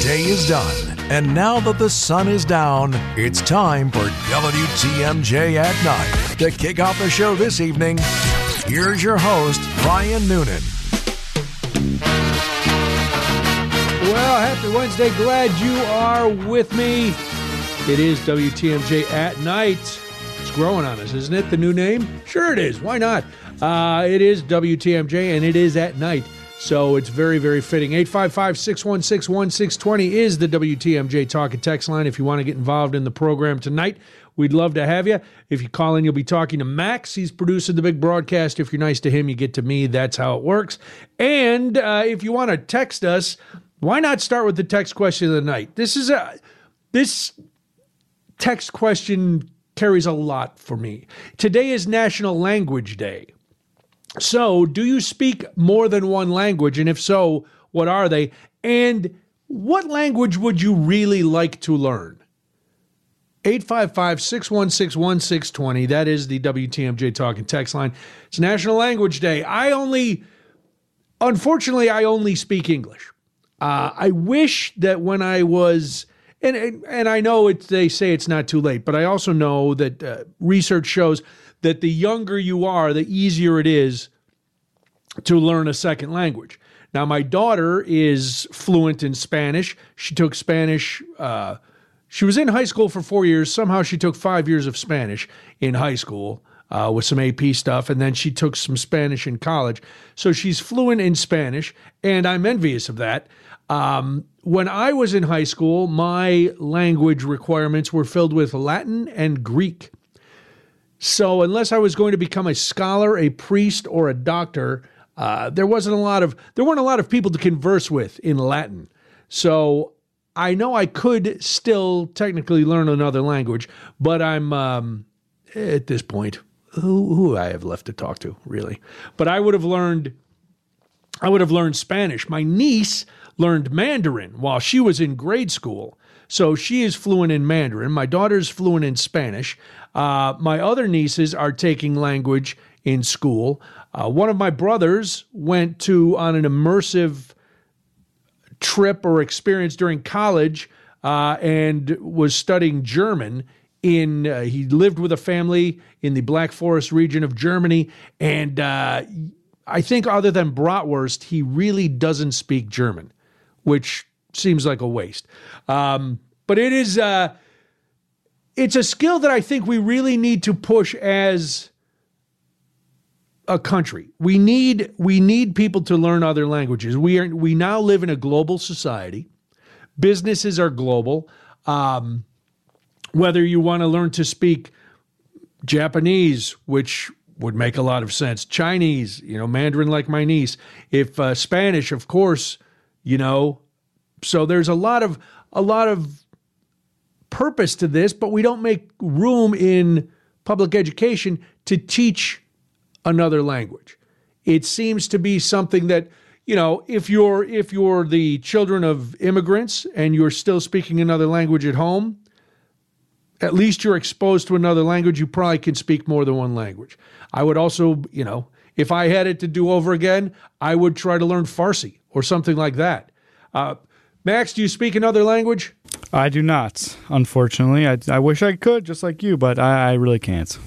day is done. And now that the sun is down, it's time for WTMJ at Night. To kick off the show this evening, here's your host, Brian Noonan. Well, happy Wednesday. Glad you are with me. It is WTMJ at night. It's growing on us, isn't it? The new name? Sure, it is. Why not? Uh, it is WTMJ and it is at night. So it's very, very fitting. 855 616 1620 is the WTMJ talk and text line if you want to get involved in the program tonight. We'd love to have you. If you call in, you'll be talking to Max. He's producing the big broadcast. If you're nice to him, you get to me. That's how it works. And uh, if you want to text us, why not start with the text question of the night? This is a this text question carries a lot for me. Today is National Language Day. So, do you speak more than one language? And if so, what are they? And what language would you really like to learn? 855 616 1620. That is the WTMJ Talking text line. It's National Language Day. I only, unfortunately, I only speak English. Uh, I wish that when I was, and, and, and I know it's, they say it's not too late, but I also know that uh, research shows that the younger you are, the easier it is to learn a second language. Now, my daughter is fluent in Spanish. She took Spanish. Uh, she was in high school for four years. Somehow, she took five years of Spanish in high school uh, with some AP stuff, and then she took some Spanish in college. So she's fluent in Spanish, and I'm envious of that. Um, when I was in high school, my language requirements were filled with Latin and Greek. So, unless I was going to become a scholar, a priest, or a doctor, uh, there wasn't a lot of there weren't a lot of people to converse with in Latin. So, I know I could still technically learn another language, but I'm um, at this point who who I have left to talk to really. But I would have learned I would have learned Spanish. My niece learned Mandarin while she was in grade school. So she is fluent in Mandarin. My daughter's fluent in Spanish. Uh, my other nieces are taking language in school. Uh, one of my brothers went to on an immersive trip or experience during college uh, and was studying German. In uh, he lived with a family in the Black Forest region of Germany, and uh, I think other than bratwurst, he really doesn't speak German, which seems like a waste. Um, but it is uh, it's a skill that I think we really need to push as a country. We need we need people to learn other languages. We are we now live in a global society. Businesses are global. Um, whether you want to learn to speak Japanese, which would make a lot of sense, Chinese, you know, Mandarin like my niece, if uh, Spanish, of course, you know. So there's a lot of a lot of purpose to this, but we don't make room in public education to teach another language. It seems to be something that you know if you're if you're the children of immigrants and you're still speaking another language at home at least you're exposed to another language you probably can speak more than one language i would also you know if i had it to do over again i would try to learn farsi or something like that uh, max do you speak another language I do not, unfortunately. I, I wish I could, just like you, but I, I really can't.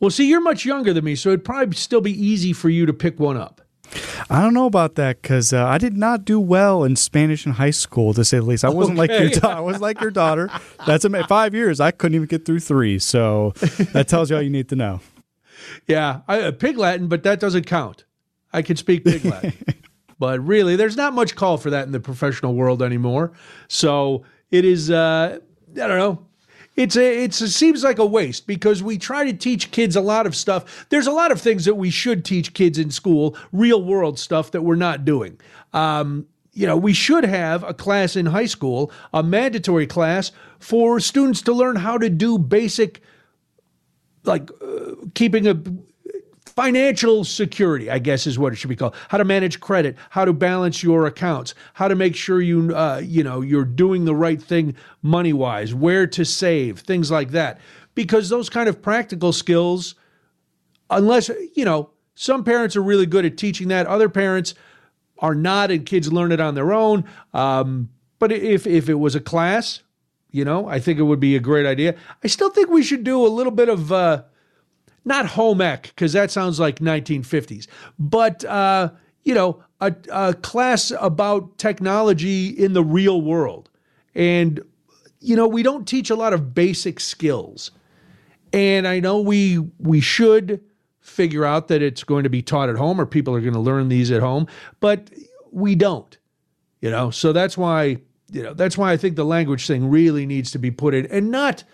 well see you're much younger than me so it'd probably still be easy for you to pick one up I don't know about that because uh, I did not do well in Spanish in high school, to say the least. I wasn't like your Okay. da- I was like your daughter. That's ama- five years. I couldn't even get through three. So that tells you all you need to know. Yeah, I, uh, Pig Latin, but that doesn't count. I can speak Pig Latin. but really, there's not much call for that in the professional world anymore. So it is, uh, I don't know. It's a, it's it seems like a waste because we try to teach kids a lot of stuff. There's a lot of things that we should teach kids in school, real world stuff that we're not doing. Um, you know, we should have a class in high school, a mandatory class for students to learn how to do basic like uh, keeping a financial security, I guess is what it should be called. How to manage credit, how to balance your accounts, how to make sure you uh, you know you're doing the right thing money wise, where to save, things like that. Because those kind of practical skills, unless you know, some parents are really good at teaching that, other parents are not, and kids learn it on their own. Um, but if if it was a class, you know, I think it would be a great idea. I still think we should do a little bit of uh, not home ec because that sounds like 1950s, but uh, you know, a, a class about technology in the real world. And you know, we don't teach a lot of basic skills. And I know we we should figure out that it's going to be taught at home or people are going to learn these at home, but we don't. You know, so that's why you know that's why I think the language thing really needs to be put in, and not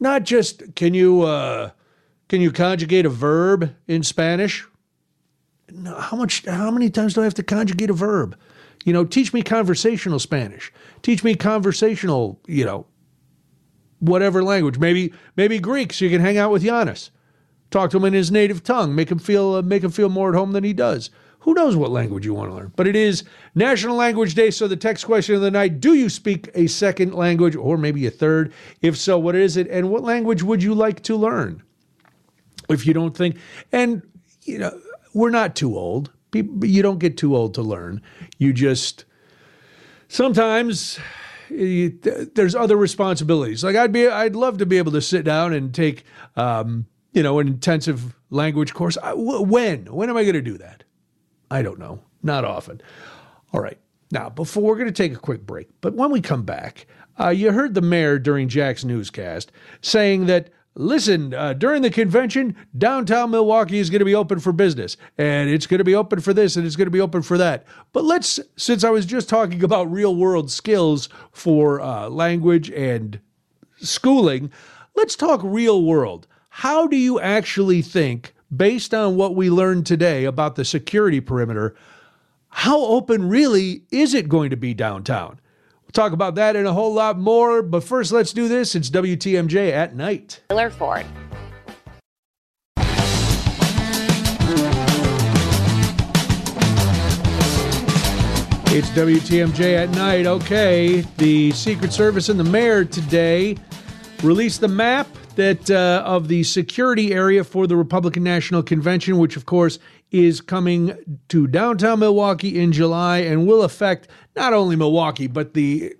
not just can you uh, can you conjugate a verb in Spanish? How much? How many times do I have to conjugate a verb? You know, teach me conversational Spanish. Teach me conversational. You know, whatever language. Maybe maybe Greek, so you can hang out with Giannis. Talk to him in his native tongue. Make him feel uh, make him feel more at home than he does. Who knows what language you want to learn? But it is National Language Day, so the text question of the night Do you speak a second language or maybe a third? If so, what is it? And what language would you like to learn? If you don't think, and you know, we're not too old. People, you don't get too old to learn. You just sometimes you, there's other responsibilities. Like I'd be, I'd love to be able to sit down and take, um, you know, an intensive language course. I, when? When am I going to do that? I don't know. Not often. All right. Now, before we're going to take a quick break, but when we come back, uh, you heard the mayor during Jack's newscast saying that listen, uh, during the convention, downtown Milwaukee is going to be open for business, and it's going to be open for this, and it's going to be open for that. But let's, since I was just talking about real world skills for uh, language and schooling, let's talk real world. How do you actually think based on what we learned today about the security perimeter, how open really is it going to be downtown? We'll talk about that and a whole lot more. But first, let's do this. It's WTMJ at night. Taylor Ford. It's WTMJ at night. Okay, the Secret Service and the mayor today released the map that uh, of the security area for the Republican National Convention, which of course is coming to downtown Milwaukee in July and will affect not only Milwaukee but the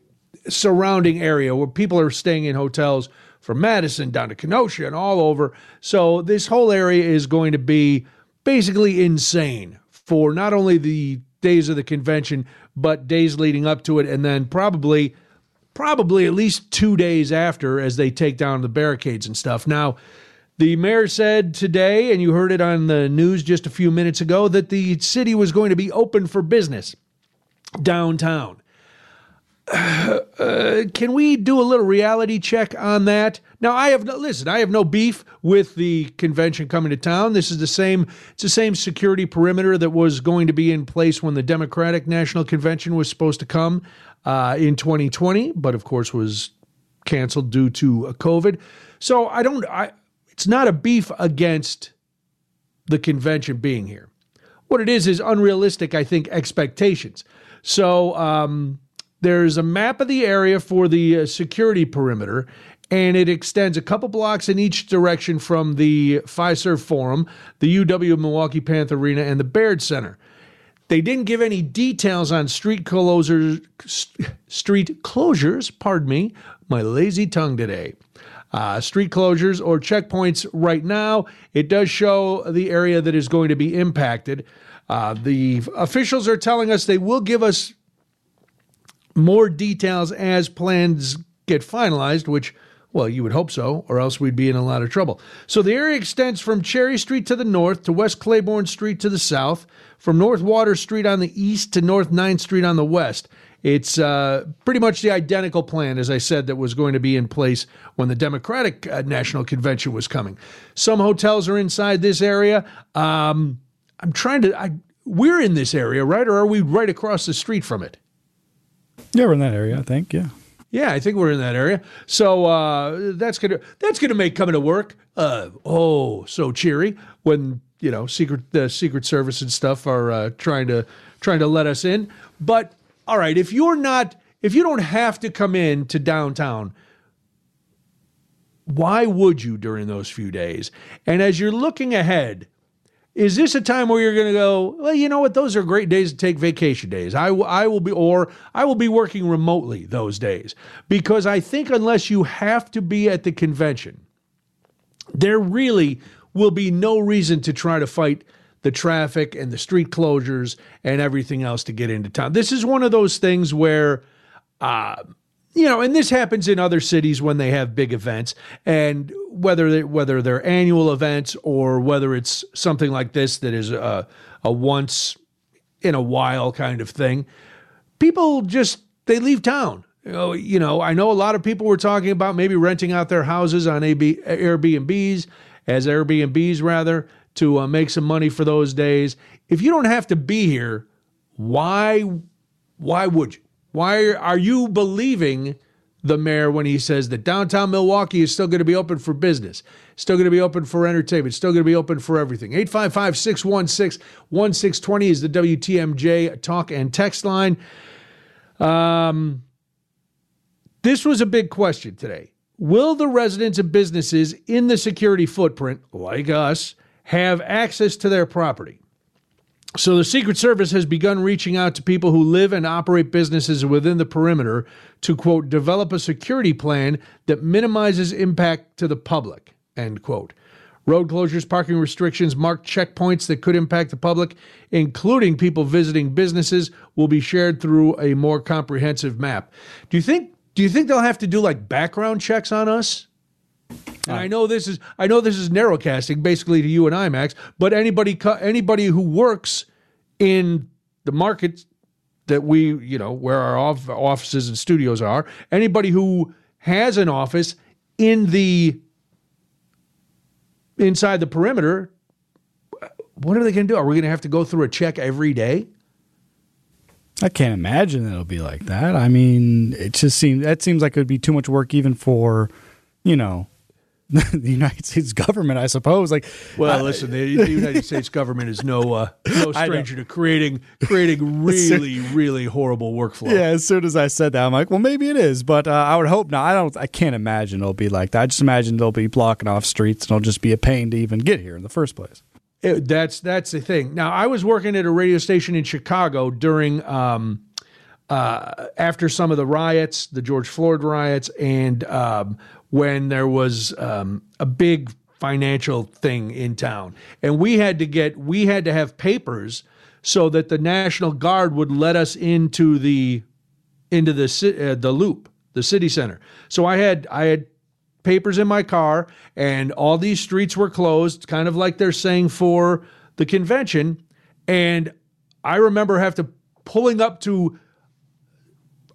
surrounding area where people are staying in hotels from Madison down to Kenosha and all over. So this whole area is going to be basically insane for not only the days of the convention but days leading up to it and then probably probably at least two days after as they take down the barricades and stuff. Now, the mayor said today, and you heard it on the news just a few minutes ago, that the city was going to be open for business downtown. Uh, can we do a little reality check on that? Now, I have no listen. I have no beef with the convention coming to town. This is the same. It's the same security perimeter that was going to be in place when the Democratic National Convention was supposed to come uh, in 2020, but of course was canceled due to COVID. So I don't. I it's not a beef against the convention being here. What it is is unrealistic, I think, expectations. So um, there's a map of the area for the uh, security perimeter, and it extends a couple blocks in each direction from the Fiserv Forum, the UW Milwaukee Panther Arena, and the Baird Center. They didn't give any details on street closures, street closures, pardon me, my lazy tongue today. Uh, street closures or checkpoints right now. It does show the area that is going to be impacted. Uh, the officials are telling us they will give us more details as plans get finalized, which well, you would hope so, or else we'd be in a lot of trouble. So the area extends from Cherry Street to the north to West Clybourn Street to the south, from North Water Street on the east to North 9th Street on the west. It's uh, pretty much the identical plan, as I said, that was going to be in place when the Democratic uh, National Convention was coming. Some hotels are inside this area. Um, I'm trying to. I, we're in this area, right? Or are we right across the street from it? Yeah, we're in that area, I think. Yeah. Yeah, I think we're in that area. So uh, that's gonna that's gonna make coming to work uh, oh so cheery when you know secret the Secret Service and stuff are uh, trying to trying to let us in. But all right, if you're not if you don't have to come in to downtown, why would you during those few days? And as you're looking ahead, is this a time where you're going to go, well, you know what? Those are great days to take vacation days. I, w- I will be, or I will be working remotely those days. Because I think unless you have to be at the convention, there really will be no reason to try to fight the traffic and the street closures and everything else to get into town. This is one of those things where, uh, you know, and this happens in other cities when they have big events, and whether they, whether they're annual events or whether it's something like this that is a, a once in a while kind of thing, people just they leave town. You know, you know, I know a lot of people were talking about maybe renting out their houses on AB, Airbnbs as Airbnbs rather to uh, make some money for those days. If you don't have to be here, why why would you? Why are you believing the mayor when he says that downtown Milwaukee is still going to be open for business, still going to be open for entertainment, still going to be open for everything? 855 616 1620 is the WTMJ talk and text line. Um, this was a big question today. Will the residents and businesses in the security footprint, like us, have access to their property? So the Secret Service has begun reaching out to people who live and operate businesses within the perimeter to quote develop a security plan that minimizes impact to the public end quote. Road closures, parking restrictions, marked checkpoints that could impact the public, including people visiting businesses, will be shared through a more comprehensive map. Do you think do you think they'll have to do like background checks on us? And I know this is I know this is narrowcasting basically to you and I, Max. But anybody anybody who works in the market that we you know where our offices and studios are, anybody who has an office in the inside the perimeter, what are they going to do? Are we going to have to go through a check every day? I can't imagine it'll be like that. I mean, it just seems that seems like it would be too much work even for, you know, the United States government, I suppose. Like, well, I, listen, the, the, United States government is no uh, no stranger to creating creating really really horrible workflow. Yeah, as soon as I said that, I'm like, well, maybe it is, but uh, I would hope not. I don't. I can't imagine it'll be like that. I just imagine they'll be blocking off streets, and it'll just be a pain to even get here in the first place. It, that's that's the thing. Now, I was working at a radio station in Chicago during. Um, uh, after some of the riots, the George Floyd riots, and um, when there was um, a big financial thing in town, and we had to get we had to have papers so that the National Guard would let us into the into the uh, the loop, the city center. So I had I had papers in my car, and all these streets were closed, kind of like they're saying for the convention. And I remember have to pulling up to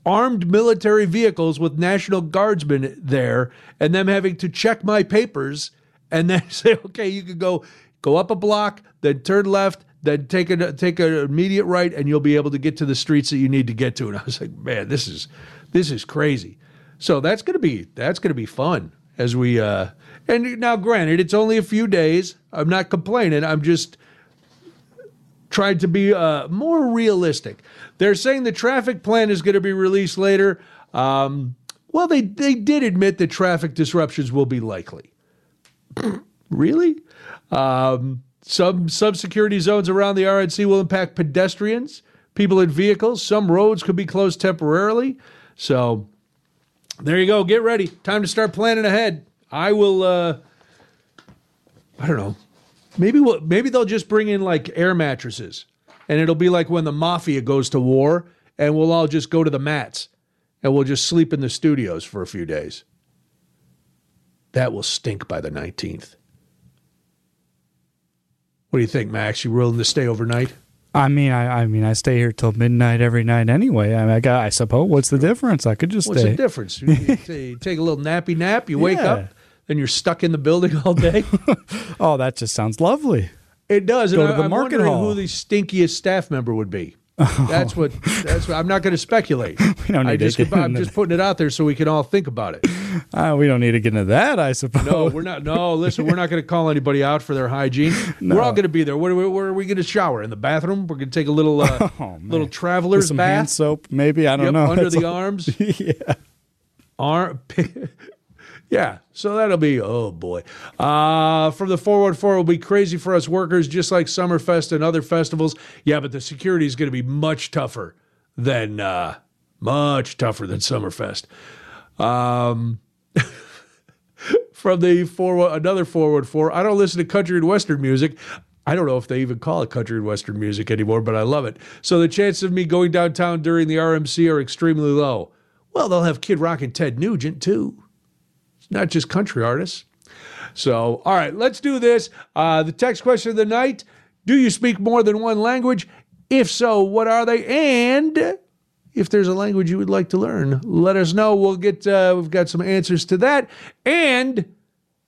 armed military vehicles with National Guardsmen there and them having to check my papers and then say, okay, you can go go up a block, then turn left, then take a take an immediate right, and you'll be able to get to the streets that you need to get to. And I was like, man, this is this is crazy. So that's gonna be that's gonna be fun as we uh and now granted it's only a few days. I'm not complaining. I'm just tried to be uh, more realistic. They're saying the traffic plan is going to be released later. Um, well, they, they did admit that traffic disruptions will be likely. really? Um, some some security zones around the RNC will impact pedestrians, people in vehicles. Some roads could be closed temporarily. So there you go. Get ready. Time to start planning ahead. I will. Uh, I don't know. Maybe we'll, maybe they'll just bring in like air mattresses, and it'll be like when the mafia goes to war, and we'll all just go to the mats, and we'll just sleep in the studios for a few days. That will stink by the nineteenth. What do you think, Max? You willing to stay overnight? I mean, I, I mean, I stay here till midnight every night anyway. I, mean, I, got, I suppose. What's the difference? I could just What's stay. the difference? You, you take a little nappy nap. You wake Yeah. up, then you're stuck in the building all day. Oh, that just sounds lovely. It does. Go and to I, the I'm market hall. who the stinkiest staff member would be. That's what. That's what. I'm not going to speculate. We don't I need to just, get I'm into just putting it out there so we can all think about it. Uh, we don't need to get into that, I suppose. No, we're not. No, listen, we're not going to call anybody out for their hygiene. We're all going to be there. Where, where, where are we going to shower? In the bathroom? We're going to take a little, uh, Oh, little With traveler's some hand bath. soap, maybe. I don't Yep, know. under That's the all- arms. yeah. Arm. Yeah, so that'll be oh boy. Uh, from the 414 will be crazy for us workers, just like Summerfest and other festivals. Yeah, but the security is going to be much tougher than uh, much tougher than Summerfest. Um, from the four another forward four. I don't listen to country and western music. I don't know if they even call it country and western music anymore, but I love it. So the chances of me going downtown during the RNC are extremely low. Well, they'll have Kid Rock and Ted Nugent too. Not just country artists. So, all right, let's do this. Uh, the text question of the night Do you speak more than one language? If so, what are they? And if there's a language you would like to learn, let us know. We'll get, uh, we've got some answers to that and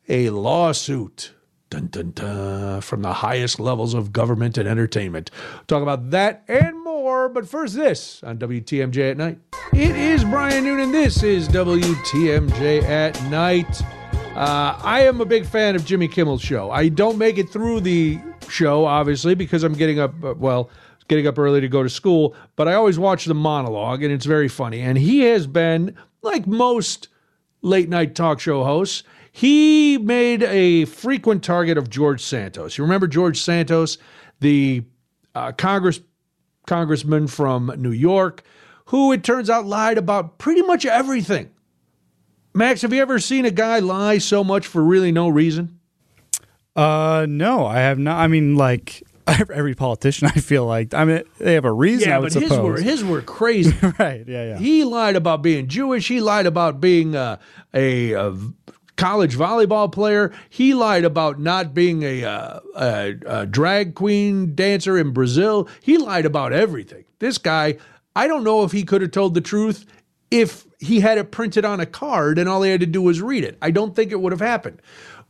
a lawsuit. Dun, dun, dun, from the highest levels of government and entertainment. Talk about that and more, but first, this on WTMJ at night. It is Brian Noonan. This is WTMJ at night. Uh, I am a big fan of Jimmy Kimmel's show. I don't make it through the show, obviously, because I'm getting up, uh, well, getting up early to go to school, but I always watch the monologue, and it's very funny. And he has been, like most late night talk show hosts, he made a frequent target of George Santos. You remember George Santos, the uh, Congress congressman from New York, who it turns out lied about pretty much everything. Max, have you ever seen a guy lie so much for really no reason? Uh, no, I have not. I mean, like every politician, I feel like. I mean, they have a reason. Yeah, I would but his suppose. were his were crazy. right. Yeah. Yeah. He lied about being Jewish. He lied about being uh, a, a college volleyball player. He lied about not being a, uh, a, a drag queen dancer in Brazil. He lied about everything. This guy, I don't know if he could have told the truth if he had it printed on a card and all he had to do was read it. I don't think it would have happened.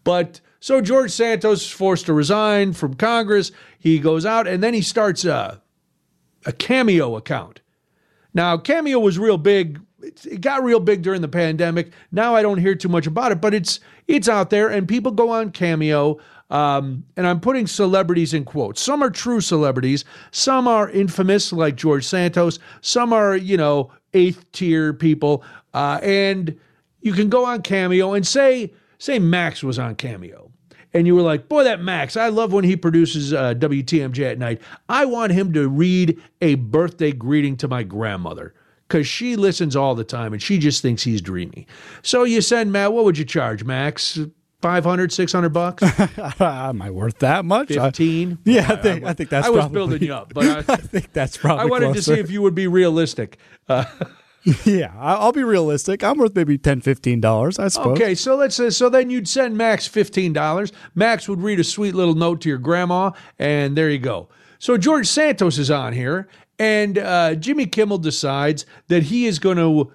But so George Santos is forced to resign from Congress. He goes out and then he starts a, a cameo account. Now, Cameo was real big. It got real big during the pandemic. Now I don't hear too much about it, but it's it's out there, and people go on Cameo. Um, and I'm putting celebrities in quotes. Some are true celebrities. Some are infamous, like George Santos. Some are, you know, eighth tier people. Uh, and you can go on Cameo and say, say Max was on Cameo and you were like, boy, that Max, I love when he produces uh, WTMJ at night. I want him to read a birthday greeting to my grandmother because she listens all the time and she just thinks he's dreamy. So you send Matt, what would you charge, Max? 500, 600 bucks? Am I worth that much? I- 15? yeah, I think I think that's I was probably, building you up, but I, I think that's probably. I wanted to see if you would be realistic. Uh, Yeah, I- I'll be realistic. I'm worth maybe 10 dollars, I suppose. Okay, so let's say so then you'd send Max fifteen dollars. Max would read a sweet little note to your grandma, and there you go. So George Santos is on here, and uh, Jimmy Kimmel decides that he is going to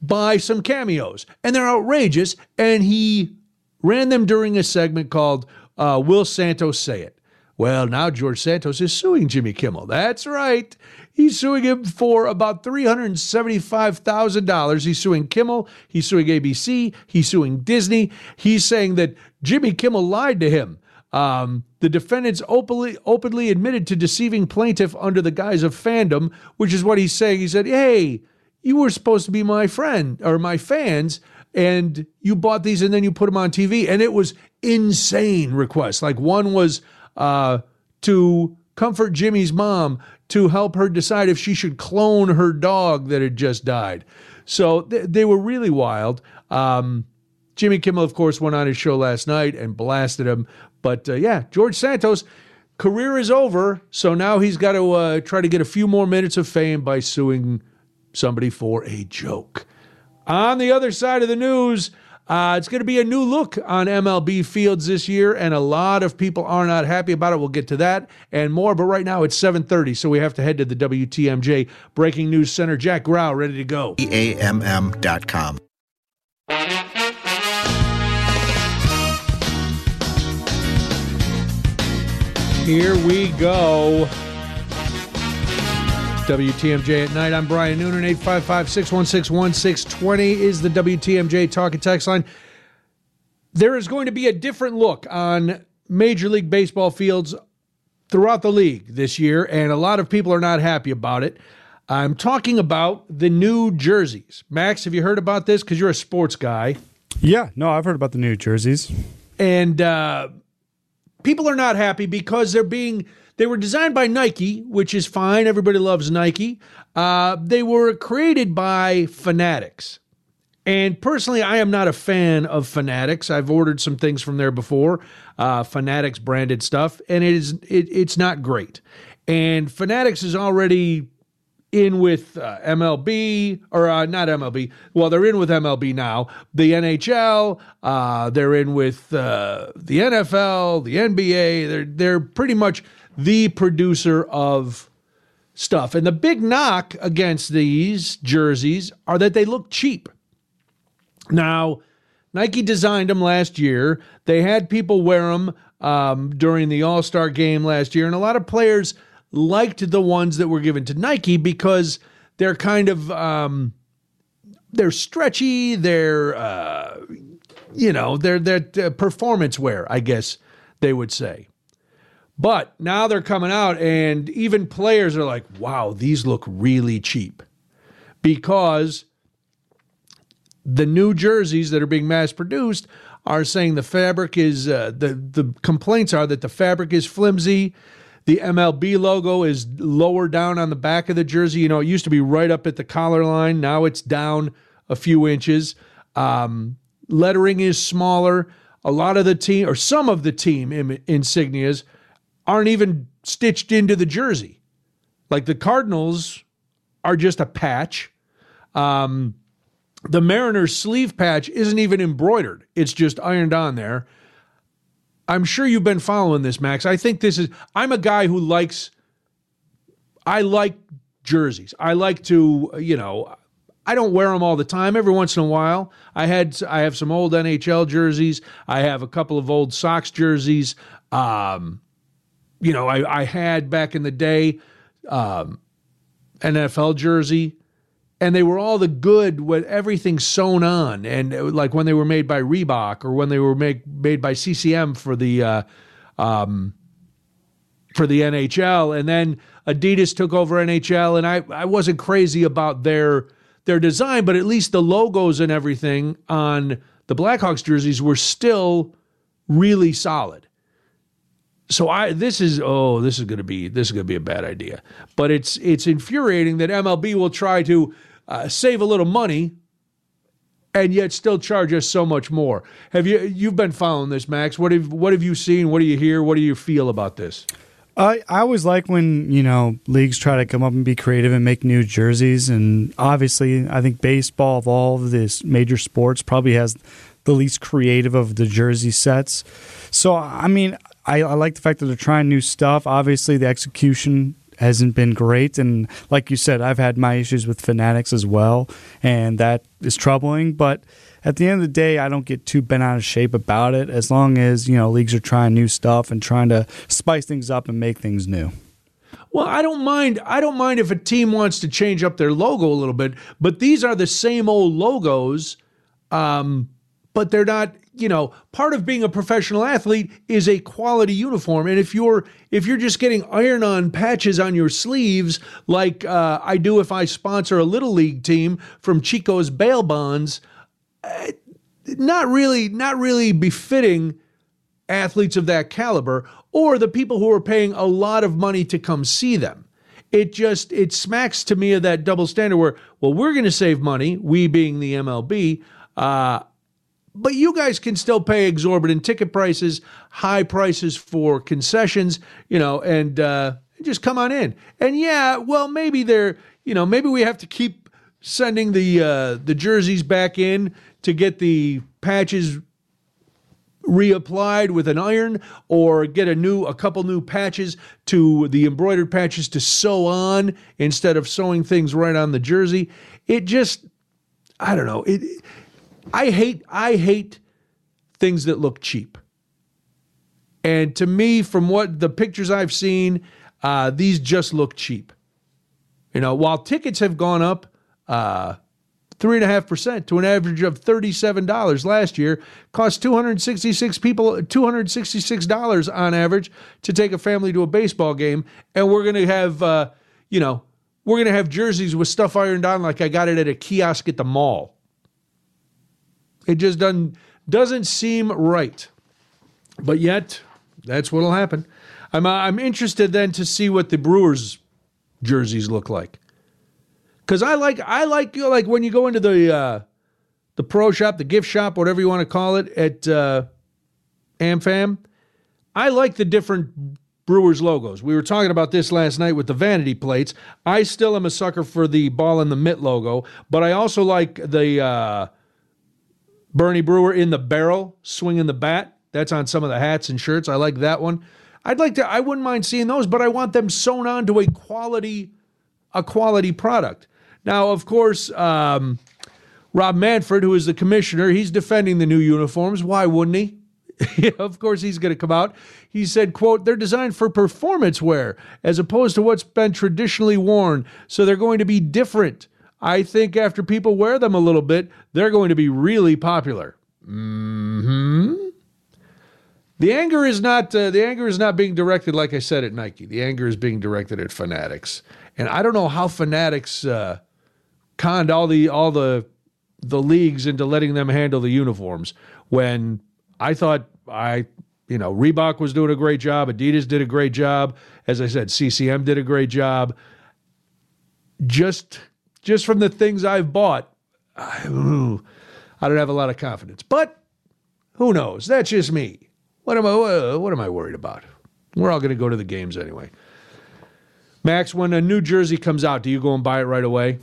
buy some cameos, and they're outrageous, and he ran them during a segment called uh, "Will Santos Say It." Well, now George Santos is suing Jimmy Kimmel. That's right. He's suing him for about $375,000. He's suing Kimmel. He's suing ABC. He's suing Disney. He's saying that Jimmy Kimmel lied to him. Um, the defendants openly, openly admitted to deceiving plaintiff under the guise of fandom, which is what he's saying. He said, Hey, you were supposed to be my friend or my fans, and you bought these and then you put them on TV. And it was insane requests. Like one was uh, to comfort Jimmy's mom to help her decide if she should clone her dog that had just died. So th- they were really wild. Um, Jimmy Kimmel, of course, went on his show last night and blasted him. But uh, yeah, George Santos, career is over. So now he's got to uh, try to get a few more minutes of fame by suing somebody for a joke. On the other side of the news, uh, it's going to be a new look on MLB fields this year, and a lot of people are not happy about it. We'll get to that and more. But right now it's 7:30, so we have to head to the WTMJ Breaking News Center. Jack Grau, ready to go. EAMM.com. Here we go. WTMJ at night. I'm Brian Noonan. 855 616 1620 is the WTMJ talk and text line. There is going to be a different look on Major League Baseball fields throughout the league this year, and a lot of people are not happy about it. I'm talking about the new jerseys. Max, have you heard about this? Because you're a sports guy. Yeah, no, I've heard about the new jerseys. and uh, people are not happy because they're being they were designed by Nike, which is fine. Everybody loves Nike. Uh, they were created by Fanatics. And personally, I am not a fan of Fanatics. I've ordered some things from there before, uh, Fanatics branded stuff, and it is it, it's not great. And Fanatics is already in with uh, MLB or uh, not MLB. Well, they're in with MLB now. The NHL. Uh, they're in with uh, the NFL, the NBA. They're they're pretty much the producer of stuff. And the big knock against these jerseys are that they look cheap. Now, Nike designed them last year. They had people wear them um, during the All Star game last year, and a lot of players liked the ones that were given to Nike because they're kind of um, they're stretchy. They're uh, you know they're uh, performance wear, I guess they would say. But now they're coming out, and even players are like, "Wow, these look really cheap," because the new jerseys that are being mass produced are saying the fabric is uh, the the complaints are that the fabric is flimsy. The MLB logo is lower down on the back of the jersey. You know, it used to be right up at the collar line. Now it's down a few inches. Um, lettering is smaller. A lot of the team, or some of the team Im- insignias, aren't even stitched into the jersey. Like the Cardinals are just a patch. Um, the Mariners sleeve patch isn't even embroidered, it's just ironed on there. I'm sure you've been following this, Max. I think this is, I'm a guy who likes, I like jerseys. I like to, you know, I don't wear them all the time. Every once in a while, I had I have some old NHL jerseys. I have a couple of old Sox jerseys. Um, you know, I, I had back in the day um, NFL jersey and they were all the good with everything sewn on. And like when they were made by Reebok or when they were made made by CCM for the uh, um, for the NHL and then Adidas took over NHL and I I wasn't crazy about their their design but at least the logos and everything on the Blackhawks jerseys were still really solid. So I this is oh this is going to be this is going to be a bad idea. But it's it's infuriating that MLB will try to uh, save a little money and yet still charge us so much more. Have you you've been following this, Max? What have what have you seen? What do you hear? What do you feel about this? I, I always like when you know leagues try to come up and be creative and make new jerseys, and obviously, I think baseball of all of this major sports probably has the least creative of the jersey sets. So, I mean, I, I like the fact that they're trying new stuff. Obviously, the execution hasn't been great. And like you said, I've had my issues with Fanatics as well, and that is troubling. But at the end of the day, I don't get too bent out of shape about it as long as, you know, leagues are trying new stuff and trying to spice things up and make things new. Well, I don't mind. I don't mind if a team wants to change up their logo a little bit, but these are the same old logos, um, but they're not. You know, part of being a professional athlete is a quality uniform, and if you're if you're just getting iron-on patches on your sleeves, like uh, I do if I sponsor a little league team from Chico's bail bonds, uh, not really, not really befitting athletes of that caliber or the people who are paying a lot of money to come see them. It just it smacks to me of that double standard where well we're going to save money, we being the MLB, uh, but you guys can still pay exorbitant ticket prices, high prices for concessions, you know, and uh, just come on in. And yeah, well maybe they're you know maybe we have to keep sending the uh, the jerseys back in to get the patches reapplied with an iron or get a new a couple new patches to the embroidered patches to sew on instead of sewing things right on the jersey it just i don't know it i hate i hate things that look cheap and to me from what the pictures i've seen uh, these just look cheap you know while tickets have gone up uh, three and a half percent to an average of thirty-seven dollars last year. Cost two hundred sixty-six people two hundred sixty-six dollars on average to take a family to a baseball game, and we're gonna have uh, you know we're gonna have jerseys with stuff ironed on like I got it at a kiosk at the mall. It just doesn't doesn't seem right. But yet, that's what'll happen. I'm uh, I'm interested then to see what the Brewers jerseys look like. Cuz I like I like you know, like when you go into the uh the pro shop, the gift shop, whatever you want to call it at uh AmFam, I like the different Brewers logos. We were talking about this last night with the vanity plates. I still am a sucker for the ball in the mitt logo, but I also like the uh, Bernie Brewer in the barrel swinging the bat. That's on some of the hats and shirts. I like that one. I'd like to. I wouldn't mind seeing those, but I want them sewn onto a quality, a quality product. Now, of course, um, Rob Manfred, who is the commissioner, he's defending the new uniforms. Why wouldn't he? of course he's going to come out. He said, quote, they're designed for performance wear as opposed to what's been traditionally worn, so they're going to be different. I think after people wear them a little bit, they're going to be really popular. Hmm. The anger is not uh, the anger is not being directed like I said at Nike. The anger is being directed at Fanatics, and I don't know how Fanatics uh, conned all the all the the leagues into letting them handle the uniforms when I thought I, you know, Reebok was doing a great job. Adidas did a great job. As I said, CCM did a great job. Just, just from the things I've bought, I, I don't have a lot of confidence. But who knows? That's just me. What am I? What am I worried about? We're all going to go to the games anyway. Max, when a new jersey comes out, do you go and buy it right away?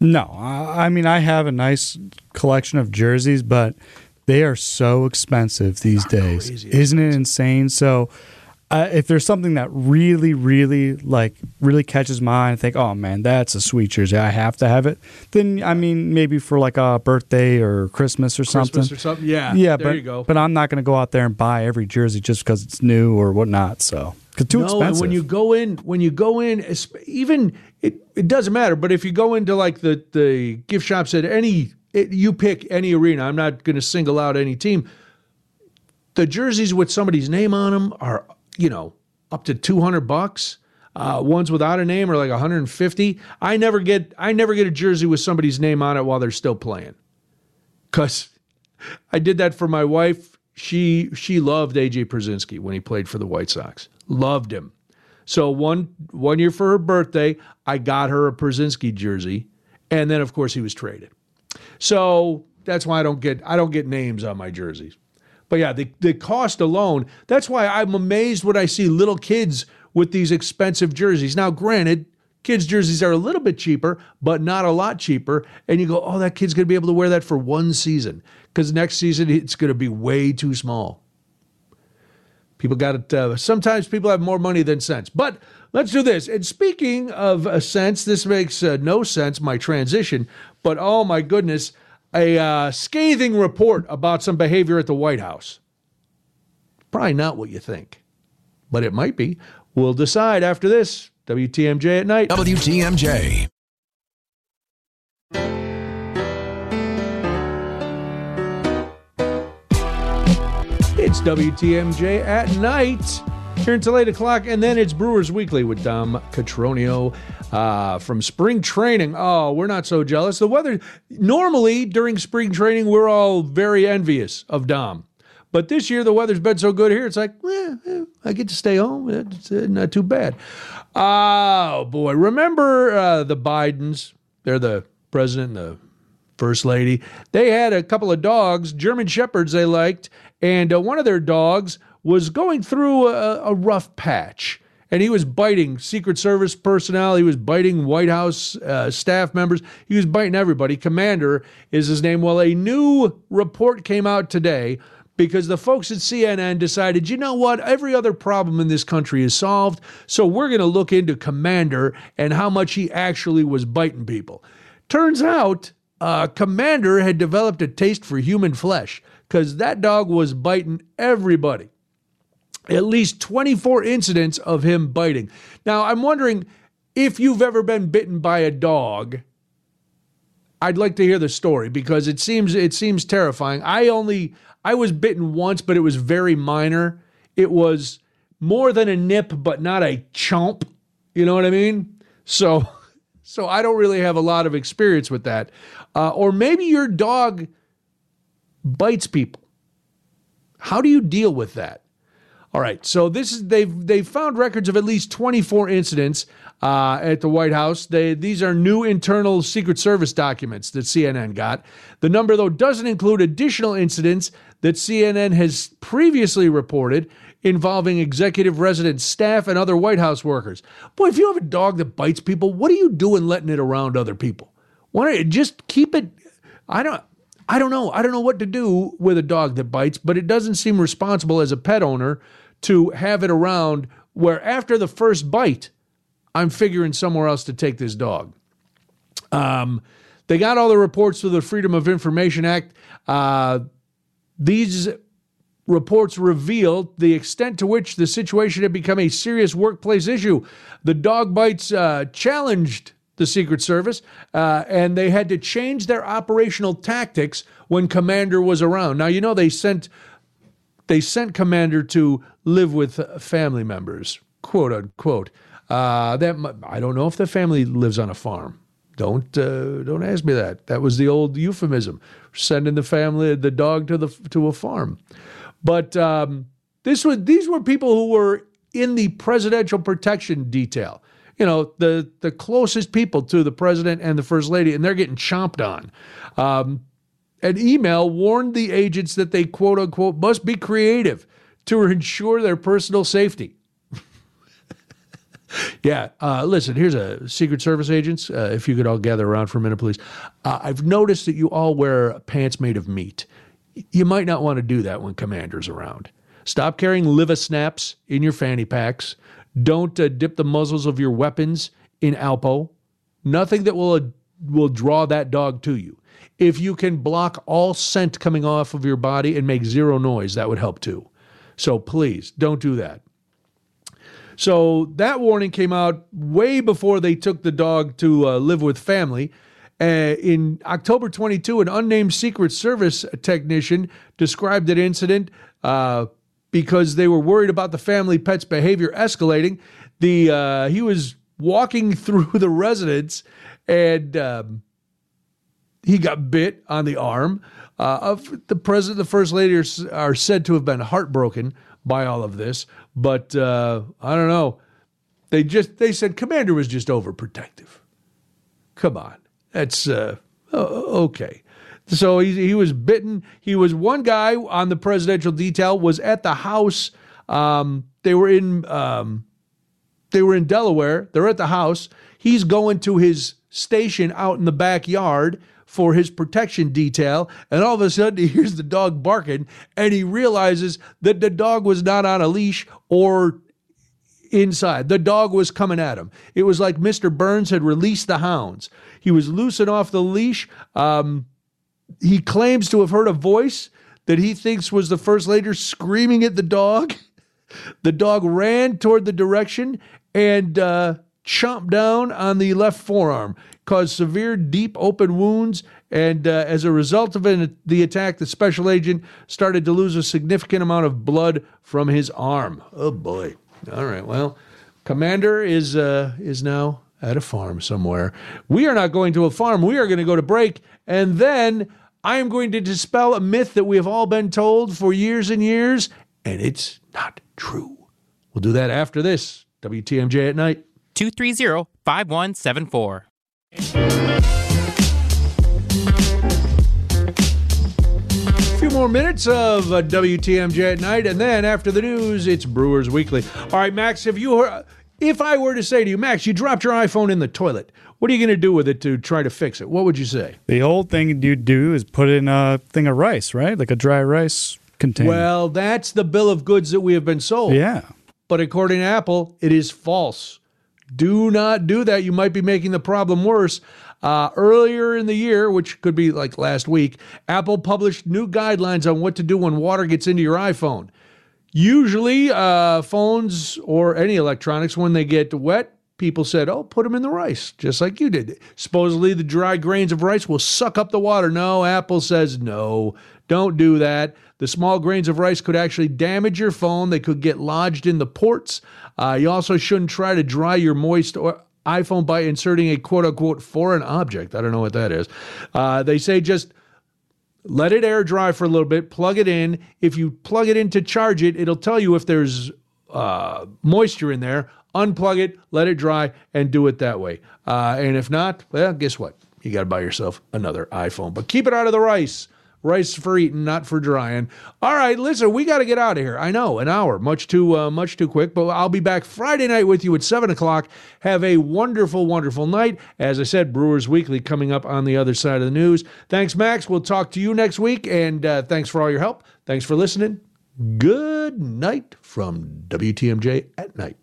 No, I mean I have a nice collection of jerseys, but they are so expensive these days. Isn't it insane? So uh, if there's something that really, really like really catches my eye, and think, oh man, that's a sweet jersey, I have to have it. Then I mean, maybe for like a birthday or Christmas or something. Christmas or something? Yeah. yeah, there but you go. but I'm not going to go out there and buy every jersey just because it's new or whatnot. So 'cause too no, expensive. and when you go in, when you go in, even it, it doesn't matter. But if you go into like the the gift shops at any, it, you pick any arena. I'm not going to single out any team. The jerseys with somebody's name on them are, you know, up to 200 bucks. Uh, ones without a name are like 150. I never get I never get a jersey with somebody's name on it while they're still playing. Cause I did that for my wife. She she loved AJ Pierzynski when he played for the White Sox. Loved him. So one one year for her birthday, I got her a Przinsky jersey, and then of course he was traded. So that's why I don't get I don't get names on my jerseys. But yeah, the, the cost alone, that's why I'm amazed when I see little kids with these expensive jerseys. Now, granted, kids' jerseys are a little bit cheaper, but not a lot cheaper. And you go, oh, that kid's going to be able to wear that for one season because next season it's going to be way too small. People got it. Uh, sometimes people have more money than sense. But let's do this. And speaking of a sense, this makes uh, no sense, my transition. But oh my goodness, a uh, scathing report about some behavior at the White House. Probably not what you think, but it might be. We'll decide after this. WTMJ at night. WTMJ. It's WTMJ at night here until 8 o'clock, and then it's Brewers Weekly with Dom Catronio uh, from spring training. Oh, we're not so jealous. The weather, normally during spring training, we're all very envious of Dom. But this year, the weather's been so good here, it's like, eh, eh, I get to stay home. It's uh, not too bad. Oh, boy. Remember uh, the Bidens? They're the president and the first lady. They had a couple of dogs, German shepherds they liked, and uh, one of their dogs was going through a, a rough patch. And he was biting Secret Service personnel. He was biting White House uh, staff members. He was biting everybody. Commander is his name. Well, a new report came out today because the folks at CNN decided, you know what, every other problem in this country is solved. So we're going to look into Commander and how much he actually was biting people. Turns out, uh, Commander had developed a taste for human flesh because that dog was biting everybody. At least 24 incidents of him biting. Now, I'm wondering if you've ever been bitten by a dog. I'd like to hear the story because it seems it seems terrifying. I only I was bitten once, but it was very minor. It was more than a nip, but not a chomp. You know what I mean? So, so I don't really have a lot of experience with that. Uh, or maybe your dog bites people. How do you deal with that? All right, so this is they've they've found records of at least 24 incidents uh, at the White House. They, these are new internal Secret Service documents that CNN got. The number though doesn't include additional incidents that CNN has previously reported involving executive residence staff and other White House workers. Boy, if you have a dog that bites people, what are you doing letting it around other people? Why don't you just keep it? I don't. I don't know. I don't know what to do with a dog that bites, but it doesn't seem responsible as a pet owner to have it around where after the first bite, I'm figuring somewhere else to take this dog. Um, they got all the reports through the Freedom of Information Act. Uh, these reports revealed the extent to which the situation had become a serious workplace issue. The dog bites uh, challenged the Secret Service, uh, and they had to change their operational tactics when Commander was around. Now you know they sent they sent Commander to live with family members, quote unquote. Uh, that I don't know if the family lives on a farm. Don't uh, don't ask me that. That was the old euphemism, sending the family the dog to the to a farm. But um, this was these were people who were in the presidential protection detail you know, the the closest people to the president and the first lady, and they're getting chomped on. Um, an email warned the agents that they quote unquote must be creative to ensure their personal safety. yeah, uh, listen, here's a Secret Service agents. Uh, if you could all gather around for a minute, please. Uh, I've noticed that you all wear pants made of meat. You might not want to do that when Commander's around. Stop carrying liver snaps in your fanny packs. Don't uh, dip the muzzles of your weapons in Alpo. Nothing that will uh, will draw that dog to you. If you can block all scent coming off of your body and make zero noise, that would help too. So please don't do that. So that warning came out way before they took the dog to uh, live with family. Uh, in October 22, an unnamed Secret Service technician described that incident. Uh, because they were worried about the family pet's behavior escalating. The uh, he was walking through the residence and um, he got bit on the arm. Uh, of the president, the first lady are, are, said to have been heartbroken by all of this, but uh, I don't know. They just they said Commander was just overprotective. Come on, that's uh, okay. So he, he was bitten. He was one guy on the presidential detail was at the house. Um, they were in um, they were in Delaware. They're at the house. He's going to his station out in the backyard for his protection detail, and all of a sudden he hears the dog barking, and he realizes that the dog was not on a leash or inside. The dog was coming at him. It was like Mr. Burns had released the hounds. He was loosing off the leash. Um, he claims to have heard a voice that he thinks was the first lady screaming at the dog. The dog ran toward the direction and uh, chomped down on the left forearm, caused severe, deep, open wounds. And uh, as a result of it, the attack, the special agent started to lose a significant amount of blood from his arm. Oh boy! All right, well, Commander is uh, is now at a farm somewhere. We are not going to a farm. We are going to go to break. And then I am going to dispel a myth that we have all been told for years and years, and it's not true. We'll do that after this. WTMJ at night. 230 5174. A few more minutes of uh, WTMJ at night, and then after the news, it's Brewers Weekly. All right, Max, have you heard? If I were to say to you, Max, you dropped your iPhone in the toilet, what are you going to do with it to try to fix it? What would you say? The old thing you do is put in a thing of rice, right? Like a dry rice container. Well, that's the bill of goods that we have been sold. Yeah. But according to Apple, it is false. Do not do that. You might be making the problem worse. Uh, earlier in the year, which could be like last week, Apple published new guidelines on what to do when water gets into your iPhone. Usually, uh, phones or any electronics, when they get wet, people said, oh, put them in the rice, just like you did. Supposedly, the dry grains of rice will suck up the water. No, Apple says no, don't do that. The small grains of rice could actually damage your phone, they could get lodged in the ports. Uh, you also shouldn't try to dry your moist or iPhone by inserting a quote unquote foreign object. I don't know what that is. Uh, they say just let it air dry for a little bit, plug it in. If you plug it in to charge it, it'll tell you if there's uh, moisture in there. Unplug it, let it dry, and do it that way. Uh, and if not, well, guess what? You got to buy yourself another iPhone. But keep it out of the rice. Rice for eating, not for drying. All right, listen, we got to get out of here. I know, an hour, much too, uh, much too quick. But I'll be back Friday night with you at seven o'clock. Have a wonderful, wonderful night. As I said, Brewers Weekly coming up on the other side of the news. Thanks, Max. We'll talk to you next week, and uh, thanks for all your help. Thanks for listening. Good night from WTMJ at night.